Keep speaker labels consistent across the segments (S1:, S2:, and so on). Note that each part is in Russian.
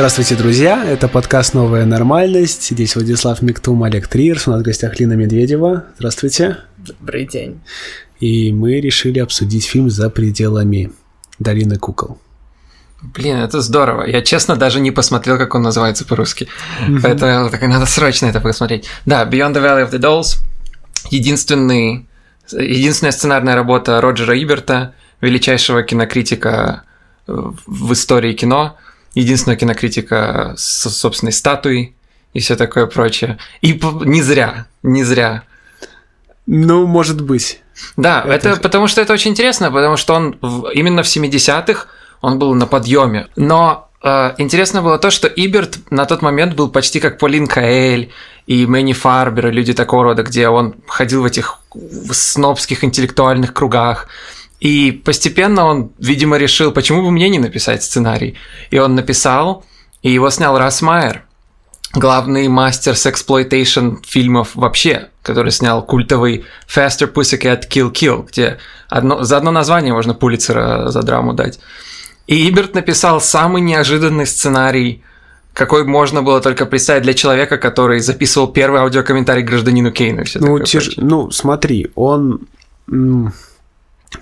S1: Здравствуйте, друзья! Это подкаст «Новая нормальность». Здесь Владислав Миктум, Олег Триерс. У нас в гостях Лина Медведева. Здравствуйте.
S2: Добрый день.
S1: И мы решили обсудить фильм «За пределами долины кукол».
S2: Блин, это здорово. Я, честно, даже не посмотрел, как он называется по-русски. Mm-hmm. Поэтому так, надо срочно это посмотреть. Да, Beyond the Valley of the Dolls. Единственный, единственная сценарная работа Роджера Иберта, величайшего кинокритика в истории кино – единственная кинокритика с собственной статуей и все такое прочее. И не зря, не зря.
S1: Ну, может быть.
S2: Да, это... это потому что это очень интересно, потому что он в, именно в 70-х он был на подъеме. Но э, интересно было то, что Иберт на тот момент был почти как Полин Каэль и Мэнни Фарбер, и люди такого рода, где он ходил в этих снобских интеллектуальных кругах. И постепенно он, видимо, решил, почему бы мне не написать сценарий. И он написал, и его снял Рас Майер, главный мастер сексплойтейшн фильмов вообще, который снял культовый Faster Pussycat Kill Kill, где одно, за одно название можно Пулицера за драму дать. И Иберт написал самый неожиданный сценарий, какой можно было только представить для человека, который записывал первый аудиокомментарий гражданину Кейну.
S1: Ну, теж... ну, смотри, он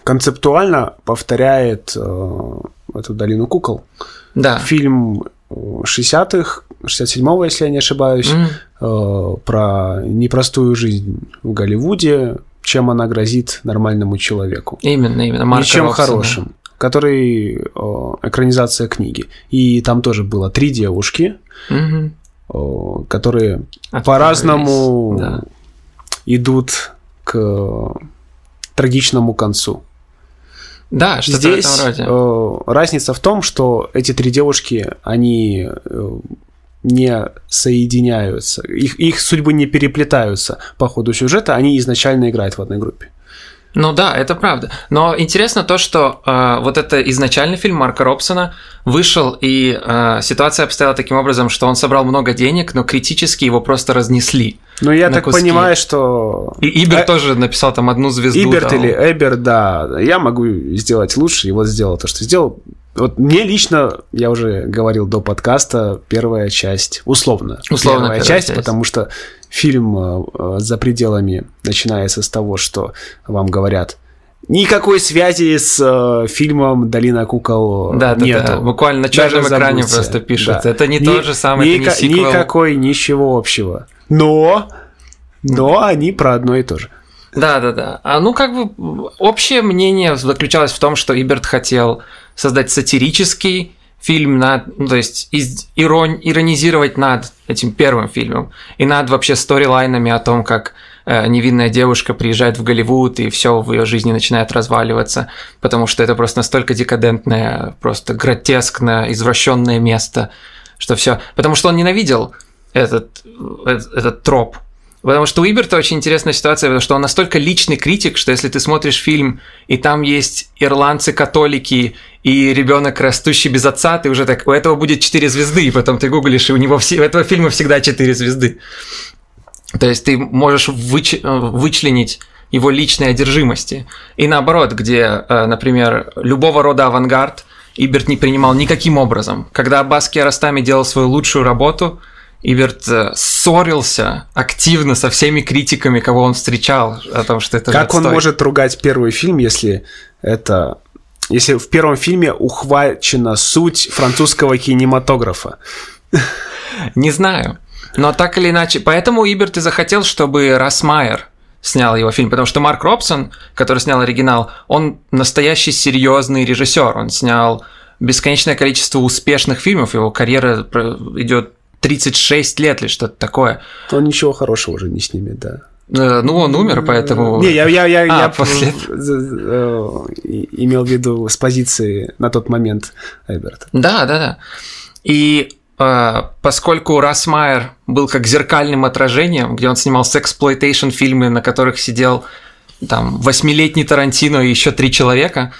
S1: концептуально повторяет э, эту долину кукол.
S2: Да.
S1: Фильм 60-х, э, 67-го, если я не ошибаюсь, mm. э, про непростую жизнь в Голливуде, чем она грозит нормальному человеку.
S2: Именно, именно. Марка
S1: Ничем Робсона. хорошим. Который э, экранизация книги. И там тоже было три девушки, mm-hmm. э, которые по-разному да. идут к трагичному концу.
S2: Да, что
S1: Здесь
S2: в этом роде.
S1: Э, разница в том, что эти три девушки, они э, не соединяются, их, их судьбы не переплетаются по ходу сюжета, они изначально играют в одной группе.
S2: Ну да, это правда. Но интересно то, что э, вот это изначальный фильм Марка Робсона вышел, и э, ситуация обстояла таким образом, что он собрал много денег, но критически его просто разнесли.
S1: Ну я так куски. понимаю, что...
S2: И Ибер а... тоже написал там одну звезду.
S1: Иберт дал. или Эбер, да. Я могу сделать лучше, и вот сделал то, что сделал. Вот мне лично, я уже говорил до подкаста, первая часть, условно,
S2: условно
S1: первая, первая часть, часть, потому что фильм э, «За пределами» начинается с того, что вам говорят Никакой связи с э, фильмом «Долина кукол»
S2: да,
S1: нету.
S2: Да, да, буквально на черном экране просто пишут. Да. Это не ни, то же самое, ни, это не сиквел.
S1: Никакой, ничего общего. Но, но они про одно и то же.
S2: Да, да, да. А ну как бы общее мнение заключалось в том, что Иберт хотел создать сатирический фильм над, ну, то есть из, ирон, иронизировать над этим первым фильмом и над вообще сторилайнами о том, как э, невинная девушка приезжает в Голливуд и все в ее жизни начинает разваливаться, потому что это просто настолько декадентное, просто гротескное, извращенное место, что все, потому что он ненавидел этот, этот, этот троп Потому что у Иберта очень интересная ситуация, потому что он настолько личный критик, что если ты смотришь фильм, и там есть ирландцы-католики и ребенок, растущий без отца, ты уже так, у этого будет 4 звезды, и потом ты гуглишь, и у него все, у этого фильма всегда 4 звезды. То есть ты можешь выч, вычленить его личной одержимости. И наоборот, где, э, например, любого рода авангард Иберт не принимал никаким образом. Когда Аббас Киаростами делал свою лучшую работу – Иверт э, ссорился активно со всеми критиками, кого он встречал, о том, что это
S1: Как он может ругать первый фильм, если это... Если в первом фильме ухвачена суть французского кинематографа?
S2: Не знаю. Но так или иначе... Поэтому Иберт и захотел, чтобы Расмайер снял его фильм, потому что Марк Робсон, который снял оригинал, он настоящий серьезный режиссер. Он снял бесконечное количество успешных фильмов, его карьера идет 36 лет или что-то такое.
S1: Он ничего хорошего уже не снимет, да.
S2: Э, ну, он умер, поэтому...
S1: Не, я, я, я, а, я после... Э, имел в виду с позиции на тот момент Эберта.
S2: Да, да, да. И э, поскольку Расс Майер был как зеркальным отражением, где он снимал sexploitation фильмы, на которых сидел там восьмилетний Тарантино и еще три человека,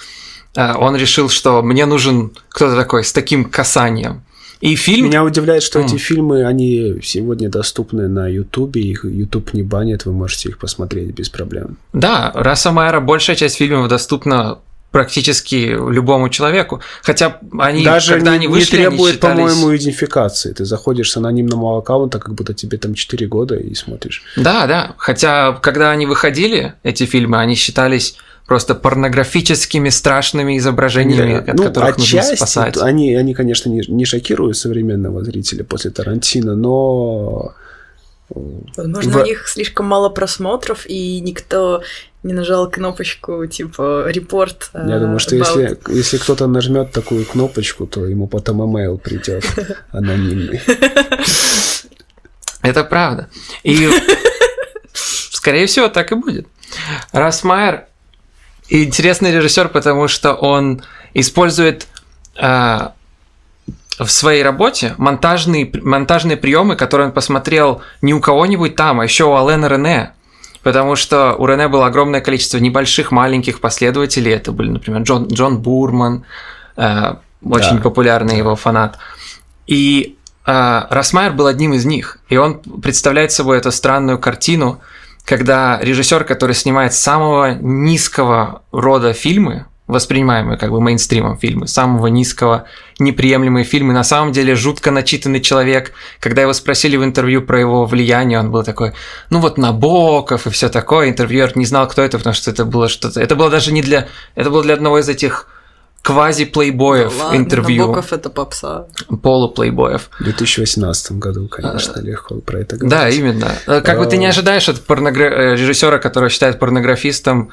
S2: он решил, что мне нужен кто-то такой с таким касанием. И фильм...
S1: Меня удивляет, что mm. эти фильмы, они сегодня доступны на Ютубе, их Ютуб не банит, вы можете их посмотреть без проблем.
S2: Да, Раса Майера большая часть фильмов доступна практически любому человеку. Хотя они,
S1: Даже
S2: когда
S1: не,
S2: они вышли,
S1: не требует,
S2: считались...
S1: по-моему, идентификации. Ты заходишь с анонимного аккаунта, как будто тебе там 4 года и смотришь.
S2: Да, да. Хотя, когда они выходили, эти фильмы, они считались просто порнографическими страшными изображениями,
S1: Не,
S2: от
S1: ну,
S2: которых
S1: отчасти,
S2: нужно спасать.
S1: Они, они, конечно, не, не шокируют современного зрителя после Тарантино, но...
S3: Возможно, в... у них слишком мало просмотров, и никто не нажал кнопочку типа репорт.
S1: Я думаю, что если, если кто-то нажмет такую кнопочку, то ему потом имейл придет анонимный.
S2: Это правда. И скорее всего так и будет. Расмайер интересный режиссер, потому что он использует э, в своей работе монтажные, монтажные приемы, которые он посмотрел не у кого-нибудь там, а еще у Алена Рене. Потому что у Рене было огромное количество небольших, маленьких последователей. Это были, например, Джон, Джон Бурман, э, очень да. популярный его фанат. И э, Росмайер был одним из них. И он представляет собой эту странную картину, когда режиссер, который снимает самого низкого рода фильмы, воспринимаемые как бы мейнстримом фильмы, самого низкого неприемлемые фильмы, на самом деле жутко начитанный человек. Когда его спросили в интервью про его влияние, он был такой, ну вот Набоков и все такое. Интервьюер не знал, кто это, потому что это было что-то... Это было даже не для... Это было для одного из этих квази-плейбоев да интервью.
S3: Набоков это попса.
S2: Полуплейбоев.
S1: В 2018 году, конечно, а, легко про это говорить.
S2: Да, именно. Как а... бы ты не ожидаешь от порногра... режиссера, которого считают порнографистом,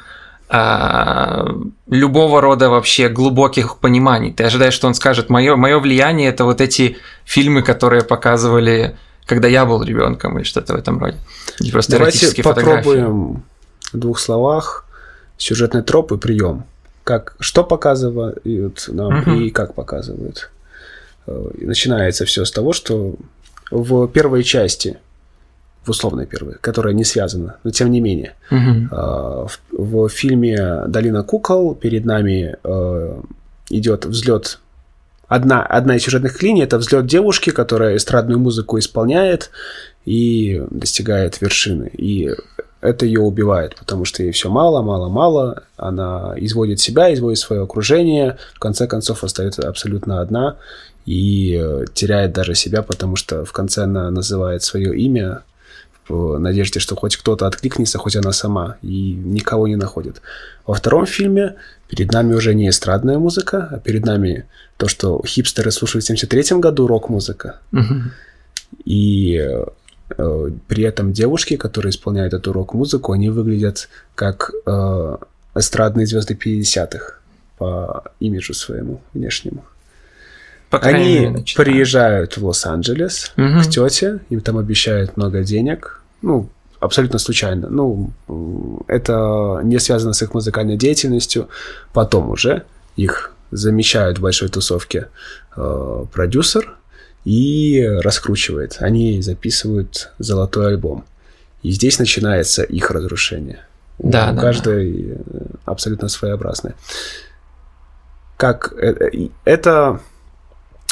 S2: а, любого рода вообще глубоких пониманий. Ты ожидаешь, что он скажет, мое, мое влияние это вот эти фильмы, которые показывали, когда я был ребенком или что-то в этом роде.
S1: И просто Давайте попробуем в двух словах сюжетный троп и прием как, что показывают нам угу. и как показывают. Э, и начинается все с того, что в первой части, в условной первой, которая не связана, но тем не менее, угу. в, в фильме Долина кукол перед нами э, идет взлет. Одна, одна из сюжетных линий это взлет девушки, которая эстрадную музыку исполняет и достигает вершины. И это ее убивает, потому что ей все мало, мало, мало, она изводит себя, изводит свое окружение, в конце концов остается абсолютно одна и э, теряет даже себя, потому что в конце она называет свое имя в надежде, что хоть кто-то откликнется, хоть она сама, и никого не находит. Во втором фильме перед нами уже не эстрадная музыка, а перед нами то, что хипстеры слушали в 73 году, рок-музыка. Угу. И э, при этом девушки, которые исполняют эту рок-музыку, они выглядят как э, эстрадные звезды 50-х по имиджу своему внешнему. По они мере, приезжают в Лос-Анджелес угу. к тете, им там обещают много денег. Ну, абсолютно случайно. Ну, это не связано с их музыкальной деятельностью. Потом уже их замещают в большой тусовке э, продюсер, и раскручивает. Они записывают золотой альбом. И здесь начинается их разрушение.
S2: Да, У
S1: да, каждой да. абсолютно своеобразное. Как э, э, это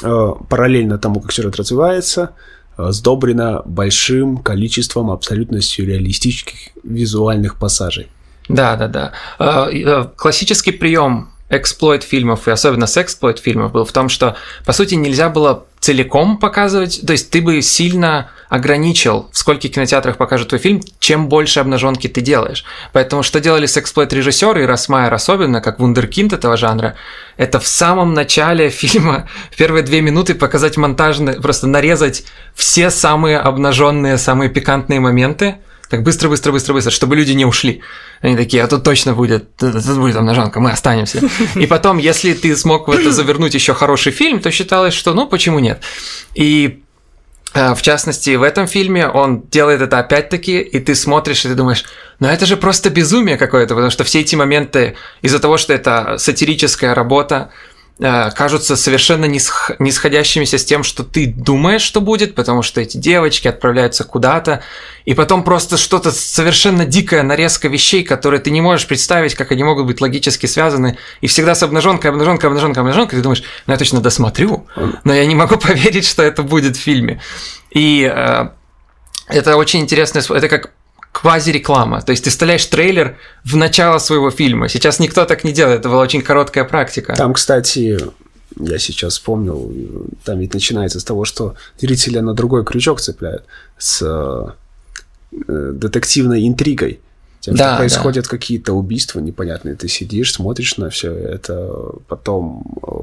S1: э, параллельно тому, как сюжет развивается, сдобрено большим количеством абсолютно сюрреалистических визуальных пассажей.
S2: Да, да, да. Классический прием эксплойт фильмов, и особенно с эксплойт фильмов, был в том, что, по сути, нельзя было целиком показывать, то есть ты бы сильно ограничил, в скольких кинотеатрах покажут твой фильм, чем больше обнаженки ты делаешь. Поэтому что делали с эксплойт режиссеры и Росмайер особенно, как вундеркинд этого жанра, это в самом начале фильма, в первые две минуты показать монтажные, просто нарезать все самые обнаженные, самые пикантные моменты, так быстро, быстро, быстро, быстро, чтобы люди не ушли. Они такие, а тут точно будет, тут будет обнаженка, мы останемся. И потом, если ты смог в это завернуть еще хороший фильм, то считалось, что ну почему нет. И э, в частности, в этом фильме он делает это опять-таки, и ты смотришь, и ты думаешь, ну это же просто безумие какое-то, потому что все эти моменты, из-за того, что это сатирическая работа, кажутся совершенно не сходящимися с тем, что ты думаешь, что будет, потому что эти девочки отправляются куда-то, и потом просто что-то совершенно дикая нарезка вещей, которые ты не можешь представить, как они могут быть логически связаны, и всегда с обнаженкой, обнаженкой, обнаженкой, обнаженкой, ты думаешь, ну я точно досмотрю, но я не могу поверить, что это будет в фильме. И э, это очень интересно, это как квази-реклама. То есть ты вставляешь трейлер в начало своего фильма. Сейчас никто так не делает, это была очень короткая практика.
S1: Там, кстати, я сейчас вспомнил, там ведь начинается с того, что зрителя на другой крючок цепляют с э, детективной интригой. Тем, да, что происходят да. какие-то убийства непонятные. Ты сидишь, смотришь на все это, потом э,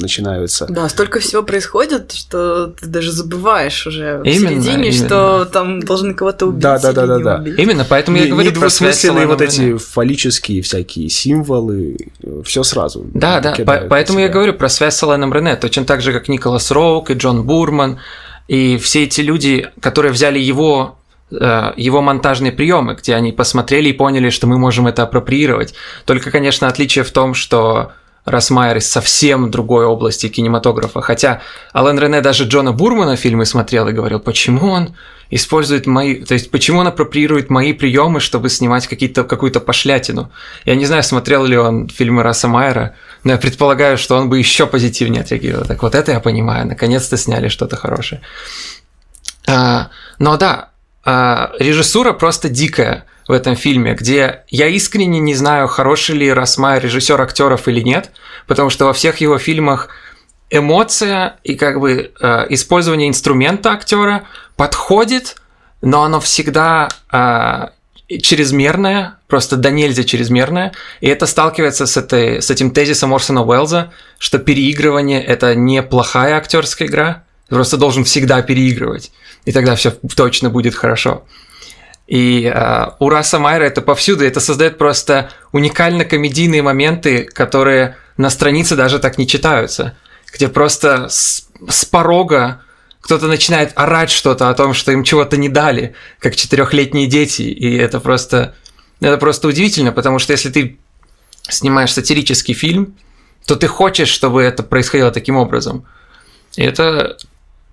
S1: начинаются.
S3: Да, столько всего происходит, что ты даже забываешь уже именно, в середине, именно. что там должны кого-то убить.
S1: Да, да, да, да, да.
S2: Именно, поэтому я говорю про
S1: смысленные вот эти фаллические всякие символы, все сразу.
S2: Да, да. Поэтому я говорю про связь с Аланом Рене, точно так же, как Николас Роук и Джон Бурман. И все эти люди, которые взяли его Э, его монтажные приемы, где они посмотрели и поняли, что мы можем это апроприировать. Только, конечно, отличие в том, что Росмайер из совсем другой области кинематографа. Хотя Алан Рене даже Джона Бурмана фильмы смотрел и говорил, почему он использует мои... То есть, почему он апроприирует мои приемы, чтобы снимать какие-то, какую-то пошлятину. Я не знаю, смотрел ли он фильмы Раса Майера, но я предполагаю, что он бы еще позитивнее отреагировал. Так вот это я понимаю, наконец-то сняли что-то хорошее. А, но да, а, режиссура просто дикая в этом фильме, где я искренне не знаю, хороший ли Росмай режиссер актеров или нет, потому что во всех его фильмах эмоция и как бы э, использование инструмента актера подходит, но оно всегда э, чрезмерное, просто до нельзя чрезмерное, и это сталкивается с, этой, с этим тезисом Орсона Уэллза, что переигрывание – это неплохая актерская игра, ты просто должен всегда переигрывать и тогда все точно будет хорошо. И э, у Раса Майра это повсюду, это создает просто уникально комедийные моменты, которые на странице даже так не читаются, где просто с, с порога кто-то начинает орать что-то о том, что им чего-то не дали, как четырехлетние дети, и это просто, это просто удивительно, потому что если ты снимаешь сатирический фильм, то ты хочешь, чтобы это происходило таким образом. И это,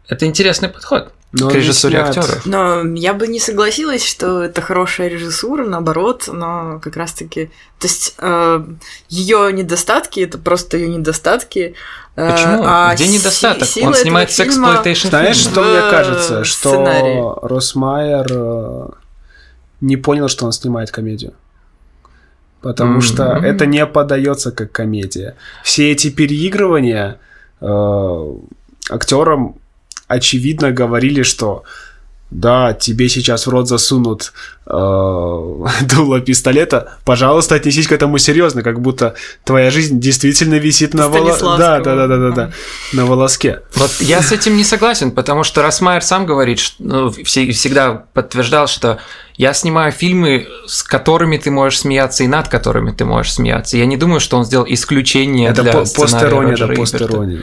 S2: это интересный подход. Но к режиссуре актеров.
S3: Но я бы не согласилась, что это хорошая режиссура, наоборот, но как раз-таки. То есть э, ее недостатки это просто ее недостатки.
S2: Э, Почему? А Где недостаток? Си- Он снимает сексплойтейшн.
S1: Знаешь, что мне кажется? Что сценарии. Росмайер э, не понял, что он снимает комедию. Потому mm-hmm. что это не подается как комедия. Все эти переигрывания э, актерам очевидно говорили, что да, тебе сейчас в рот засунут э, дуло пистолета, пожалуйста, отнесись к этому серьезно, как будто твоя жизнь действительно висит на волоске. Да, да, да, да, да, да, на волоске.
S2: Вот я с этим не согласен, потому что Росмайер сам говорит, что, ну, всегда подтверждал, что я снимаю фильмы, с которыми ты можешь смеяться и над которыми ты можешь смеяться. Я не думаю, что он сделал исключение
S1: Это
S2: для
S1: по- постерония, да, постерония.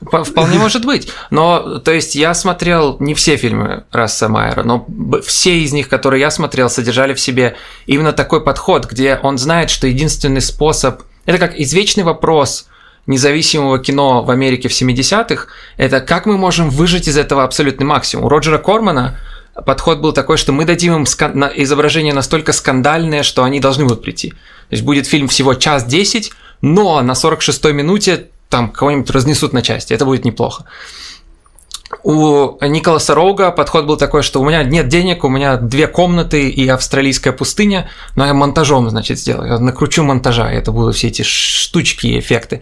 S2: Вполне может быть. Но, то есть, я смотрел не все фильмы Расса Майера, но все из них, которые я смотрел, содержали в себе именно такой подход, где он знает, что единственный способ... Это как извечный вопрос независимого кино в Америке в 70-х, это как мы можем выжить из этого абсолютный максимум. У Роджера Кормана подход был такой, что мы дадим им скан... изображение настолько скандальное, что они должны будут прийти. То есть будет фильм всего час десять, но на 46-й минуте там кого-нибудь разнесут на части, это будет неплохо. У Николаса Роуга подход был такой, что у меня нет денег, у меня две комнаты и австралийская пустыня, но я монтажом, значит, сделаю. Я накручу монтажа, это будут все эти штучки и эффекты.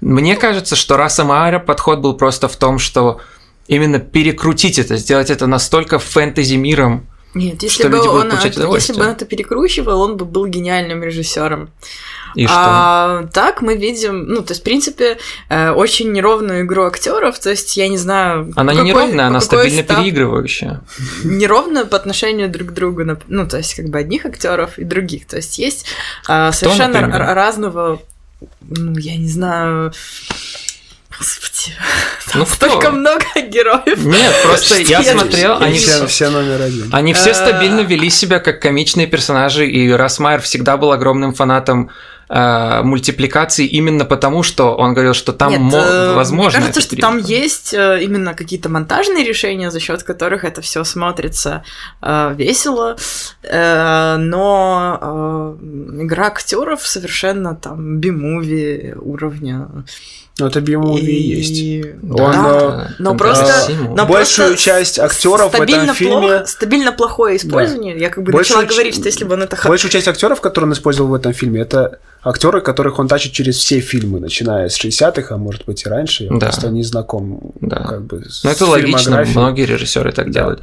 S2: Мне кажется, что Раса Маара подход был просто в том, что именно перекрутить это, сделать это настолько фэнтези миром,
S3: нет, если что бы люди он, если бы он это перекручивал, он бы был гениальным режиссером.
S2: И что?
S3: А, так мы видим, ну, то есть, в принципе, э, очень неровную игру актеров. То есть, я не знаю.
S2: Она не неровная, она стабильно став... переигрывающая.
S3: Неровная по отношению друг к другу. Ну, то есть, как бы одних актеров и других. То есть, есть а, совершенно например? разного, ну, я не знаю. Господи, ну, столько много героев.
S2: Нет, просто я смотрел, они
S1: все, все номер один.
S2: Они все стабильно вели себя как комичные персонажи, и Расмайер всегда был огромным фанатом э, мультипликации именно потому, что он говорил, что там
S3: Нет,
S2: мо- э, возможно.
S3: Мне кажется, что там есть э, именно какие-то монтажные решения, за счет которых это все смотрится э, весело, э, но э, игра актеров совершенно там би-муви уровня
S1: Ну, это би-муви и есть.
S3: Да, Он, да, но просто...
S1: Но большую просто часть актеров в этом фильме...
S3: Плохо, стабильно плохое использование. Да. Я как бы большую начала говорить, что если бы он это...
S1: Большую часть актеров, которые он использовал в этом фильме, это актеры, которых он тащит через все фильмы, начиная с 60-х, а может быть и раньше. Я да. просто не знаком
S2: да. как бы с Ну, это логично, многие режиссеры так да. делают.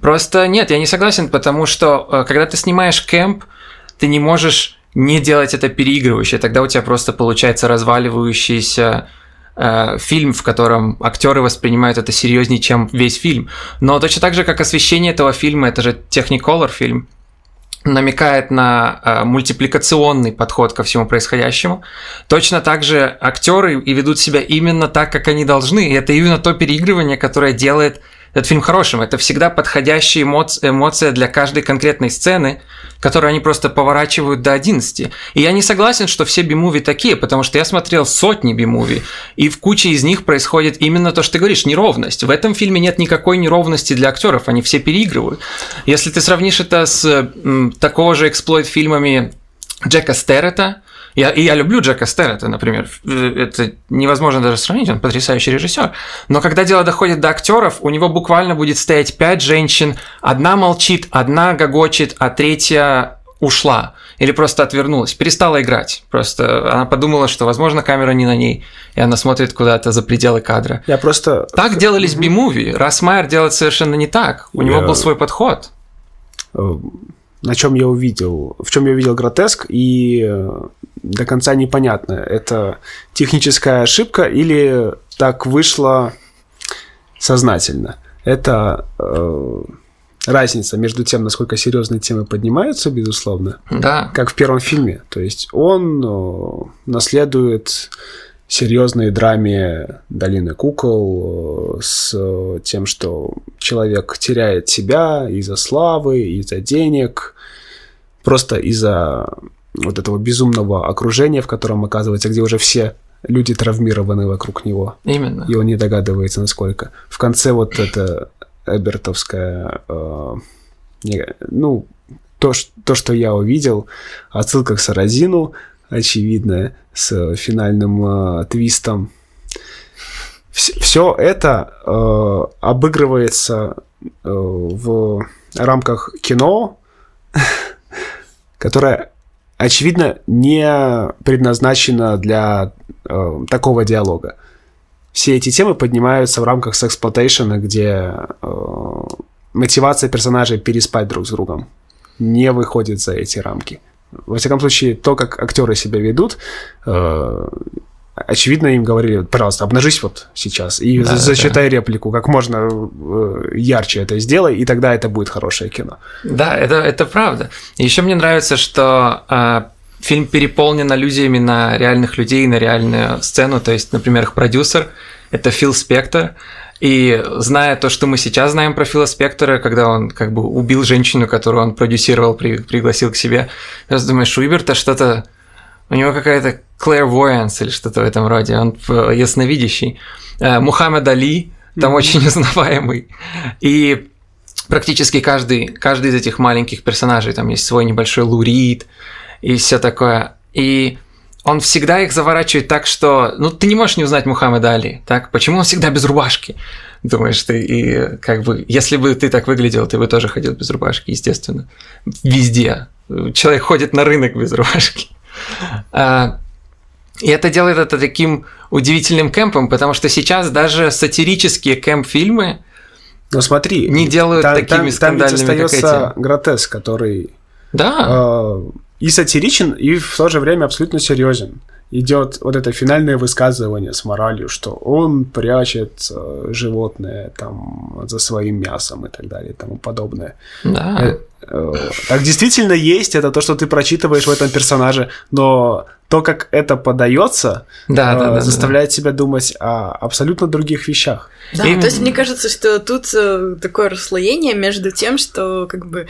S2: Просто нет, я не согласен, потому что э, когда ты снимаешь кемп, ты не можешь не делать это переигрывающе, тогда у тебя просто получается разваливающийся э, фильм, в котором актеры воспринимают это серьезнее, чем весь фильм. Но точно так же, как освещение этого фильма, это же Technicolor фильм, намекает на э, мультипликационный подход ко всему происходящему. Точно так же актеры и ведут себя именно так, как они должны. И это именно то переигрывание, которое делает этот фильм хорошим. Это всегда подходящая эмоция, эмоция для каждой конкретной сцены, которую они просто поворачивают до 11. И я не согласен, что все би-муви такие, потому что я смотрел сотни би-муви, и в куче из них происходит именно то, что ты говоришь, неровность. В этом фильме нет никакой неровности для актеров, они все переигрывают. Если ты сравнишь это с м, такого же эксплойт-фильмами Джека Стеррета, я, и я люблю Джека Стеррета, например. Это невозможно даже сравнить, он потрясающий режиссер. Но когда дело доходит до актеров, у него буквально будет стоять пять женщин, одна молчит, одна гогочет, а третья ушла или просто отвернулась, перестала играть. Просто она подумала, что, возможно, камера не на ней, и она смотрит куда-то за пределы кадра.
S1: Я просто...
S2: Так делались би-муви. Расмайер делает совершенно не так. У Я... него был свой подход.
S1: На чем я увидел, в чем я увидел гротеск, и э, до конца непонятно, это техническая ошибка или так вышло сознательно. Это э, разница между тем, насколько серьезные темы поднимаются, безусловно,
S2: да.
S1: как в первом фильме. То есть он э, наследует серьезной драме Долины кукол э, с тем, что человек теряет себя из-за славы, из-за денег, просто из-за вот этого безумного окружения, в котором оказывается, где уже все люди травмированы вокруг него.
S2: Именно.
S1: И он не догадывается, насколько. В конце вот это Эбертовская, э, ну, то, то, что я увидел, отсылка к Саразину, очевидная, с финальным э, твистом. Все это э, обыгрывается э, в рамках кино, которое очевидно, не предназначена для э, такого диалога. Все эти темы поднимаются в рамках сексплотейшена, где э, мотивация персонажей переспать друг с другом не выходит за эти рамки. Во всяком случае, то, как актеры себя ведут, э, очевидно, им говорили, пожалуйста, обнажись вот сейчас и да, зачитай да. реплику, как можно э, ярче это сделай, и тогда это будет хорошее кино.
S2: Да, это, это правда. Еще мне нравится, что э, фильм переполнен аллюзиями на реальных людей, на реальную сцену. То есть, например, их продюсер – это Фил Спектор, и зная то, что мы сейчас знаем про Фила Спектора, когда он как бы убил женщину, которую он продюсировал, при, пригласил к себе, я думаешь, у Иберта что-то у него какая-то clairvoyance или что-то в этом роде, он ясновидящий. Э, Мухаммед Али там mm-hmm. очень узнаваемый. И практически каждый, каждый из этих маленьких персонажей, там есть свой небольшой лурид и все такое. И он всегда их заворачивает так, что, ну, ты не можешь не узнать Мухаммеда Али, так? Почему он всегда без рубашки? Думаешь ты, и как бы, если бы ты так выглядел, ты бы тоже ходил без рубашки, естественно. Везде. Человек ходит на рынок без рубашки. А, и это делает это таким удивительным кемпом, потому что сейчас даже сатирические кемп-фильмы
S1: ну, смотри,
S2: не делают там, такими там, скандальными,
S1: там ведь остается как эти. гротеск, который
S2: да.
S1: э, и сатиричен, и в то же время абсолютно серьезен идет вот это финальное высказывание с моралью, что он прячет э, животное там за своим мясом и так далее и тому подобное.
S2: Да. Э,
S1: э, так действительно есть, это то, что ты прочитываешь в этом персонаже, но то, как это подается,
S2: да, э, да, да,
S1: заставляет
S2: да.
S1: себя думать о абсолютно других вещах.
S3: Да, и... то есть мне кажется, что тут такое расслоение между тем, что как бы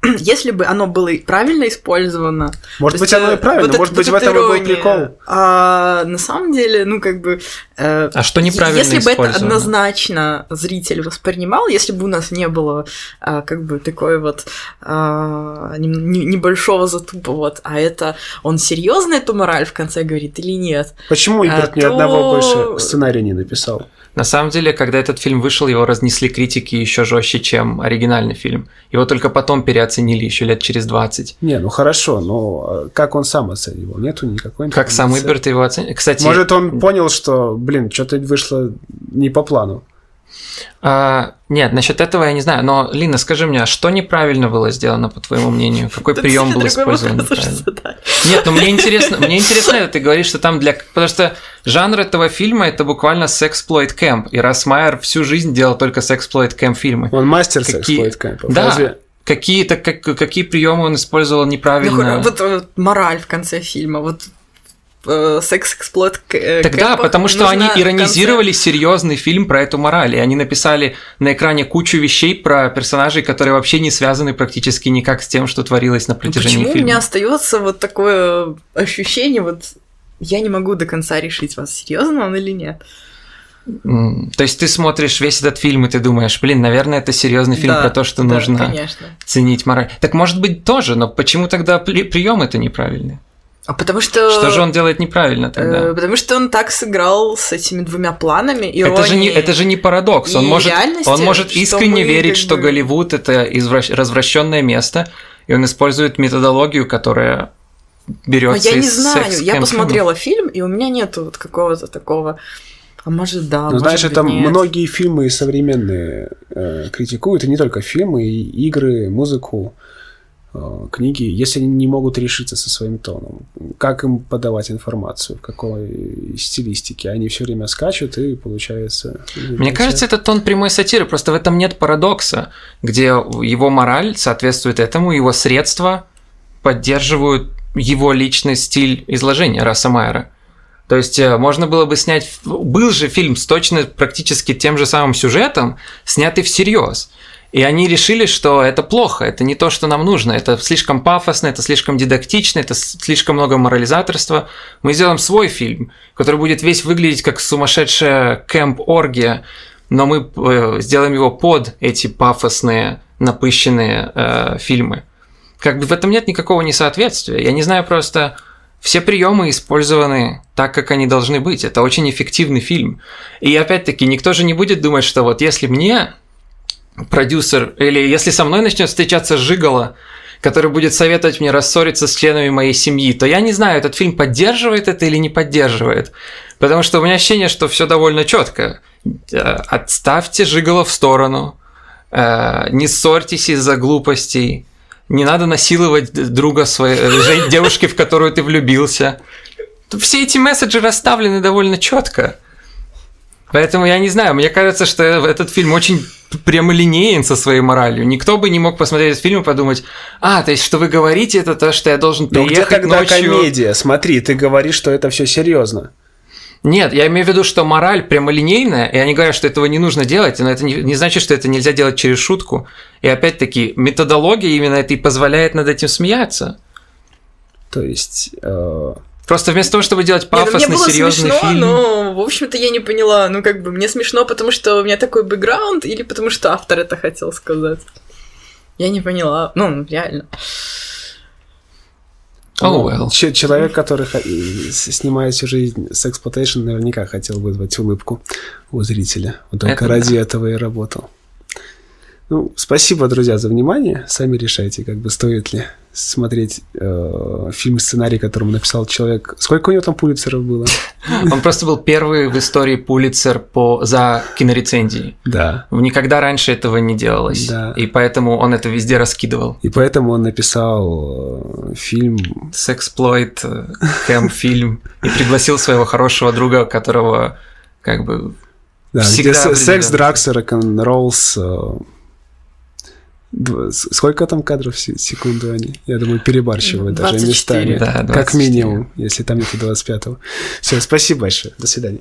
S3: если бы оно было правильно использовано...
S1: Может быть, оно и правильно, вот может быть, в этом и был прикол.
S3: А на самом деле, ну, как бы...
S2: Э, а что неправильно
S3: Если бы это однозначно зритель воспринимал, если бы у нас не было а, как бы такой вот а, небольшого затупа, вот, а это он серьезно эту мораль в конце говорит или нет?
S1: Почему Игорь а, ни то... одного больше сценария не написал?
S2: На самом деле, когда этот фильм вышел, его разнесли критики еще жестче, чем оригинальный фильм. Его только потом переоценили еще лет через 20.
S1: Не, ну хорошо, но а, как он сам оценивал? Нету никакой информации.
S2: Как сам Иберт его оценил? Кстати...
S1: Может, он понял, что, блин, что-то вышло не по плану.
S2: А, нет, насчет этого я не знаю. Но, Лина, скажи мне, а что неправильно было сделано, по твоему мнению? Какой прием был использован? Нет, ну мне интересно, мне интересно это, ты говоришь, что там для... Потому что жанр этого фильма это буквально сексплойт кэмп. И Расмайер всю жизнь делал только sexploit camp фильмы.
S1: Он мастер sexploit camp
S2: а. Да. Какие-то как, какие приемы он использовал неправильно?
S3: Ну, вот, вот мораль в конце фильма, вот Э, секс-эксплойт
S2: э, Тогда, потому что они иронизировали серьезный фильм про эту мораль, и они написали на экране кучу вещей про персонажей, которые вообще не связаны практически никак с тем, что творилось на протяжении
S3: Почему
S2: фильма.
S3: у меня остается вот такое ощущение, вот я не могу до конца решить, вас серьезно он или нет.
S2: То есть ты смотришь весь этот фильм и ты думаешь, блин, наверное, это серьезный фильм да, про то, что да, нужно конечно. ценить мораль. Так может быть тоже, но почему тогда прием это неправильный?
S3: А потому что...
S2: Что же он делает неправильно тогда?
S3: Э, потому что он так сыграл с этими двумя планами.
S2: Это же не, это же не парадокс. Он может, он может искренне верить, что бы... Голливуд это извращ... развращенное место, и он использует методологию, которая берется.
S3: А я не знаю. Я посмотрела фильм, и у меня нет вот какого-то такого. А может, да. Ну, может
S1: знаешь,
S3: быть,
S1: это
S3: нет.
S1: многие фильмы современные э, критикуют, и не только фильмы, и игры, музыку. Э, книги, если они не могут решиться со своим тоном, как им подавать информацию, в какой стилистике, они все время скачут и получается.
S2: Мне кажется, это тон прямой сатиры, просто в этом нет парадокса, где его мораль соответствует этому, его средства поддерживают его личный стиль изложения Раса Майера. То есть э, можно было бы снять... Был же фильм с точно практически тем же самым сюжетом, снятый всерьез. И они решили, что это плохо, это не то, что нам нужно, это слишком пафосно, это слишком дидактично, это слишком много морализаторства. Мы сделаем свой фильм, который будет весь выглядеть как сумасшедшая кэмп-оргия, но мы э, сделаем его под эти пафосные, напыщенные э, фильмы. Как бы в этом нет никакого несоответствия. Я не знаю просто, все приемы использованы так, как они должны быть. Это очень эффективный фильм. И опять-таки, никто же не будет думать, что вот если мне продюсер, или если со мной начнет встречаться Жигала, который будет советовать мне рассориться с членами моей семьи, то я не знаю, этот фильм поддерживает это или не поддерживает. Потому что у меня ощущение, что все довольно четко. Э, отставьте Жигала в сторону, э, не ссорьтесь из-за глупостей, не надо насиловать друга своей э, девушки, в которую ты влюбился. Все эти месседжи расставлены довольно четко. Поэтому я не знаю, мне кажется, что этот фильм очень прямолинеен со своей моралью. Никто бы не мог посмотреть этот фильм и подумать, а, то есть, что вы говорите, это то, что я должен приехать Но где
S1: тогда
S2: ночью...
S1: комедия? Смотри, ты говоришь, что это все серьезно.
S2: Нет, я имею в виду, что мораль прямолинейная, и они говорят, что этого не нужно делать, но это не, не значит, что это нельзя делать через шутку. И опять-таки, методология именно это и позволяет над этим смеяться.
S1: То есть... Э
S2: Просто вместо того, чтобы делать пафосный, Нет, ну, серьезный
S3: смешно,
S2: фильм.
S3: Но, в общем-то, я не поняла. Ну, как бы, мне смешно, потому что у меня такой бэкграунд, или потому что автор это хотел сказать. Я не поняла. Ну, реально.
S2: Oh, well.
S1: Человек, который снимает всю жизнь sexploitation, наверняка хотел вызвать улыбку у зрителя. Он только это ради да. этого и работал. Ну, спасибо, друзья, за внимание. Сами решайте, как бы стоит ли смотреть э, фильм сценарий, которому написал человек. Сколько у него там пулицеров было?
S2: Он просто был первый в истории пулицер по за кинорецензии.
S1: Да.
S2: Никогда раньше этого не делалось. Да. И поэтому он это везде раскидывал.
S1: И поэтому он написал э, фильм.
S2: Сексплойт, э, хэм фильм. И пригласил своего хорошего друга, которого как бы
S1: да, всегда секс, дракс, рок-н-роллс Сколько там кадров в секунду они? Я думаю, перебарщивают 24, даже местами. Да, 24, как минимум, если там нету 25-го. Все, спасибо большое. До свидания.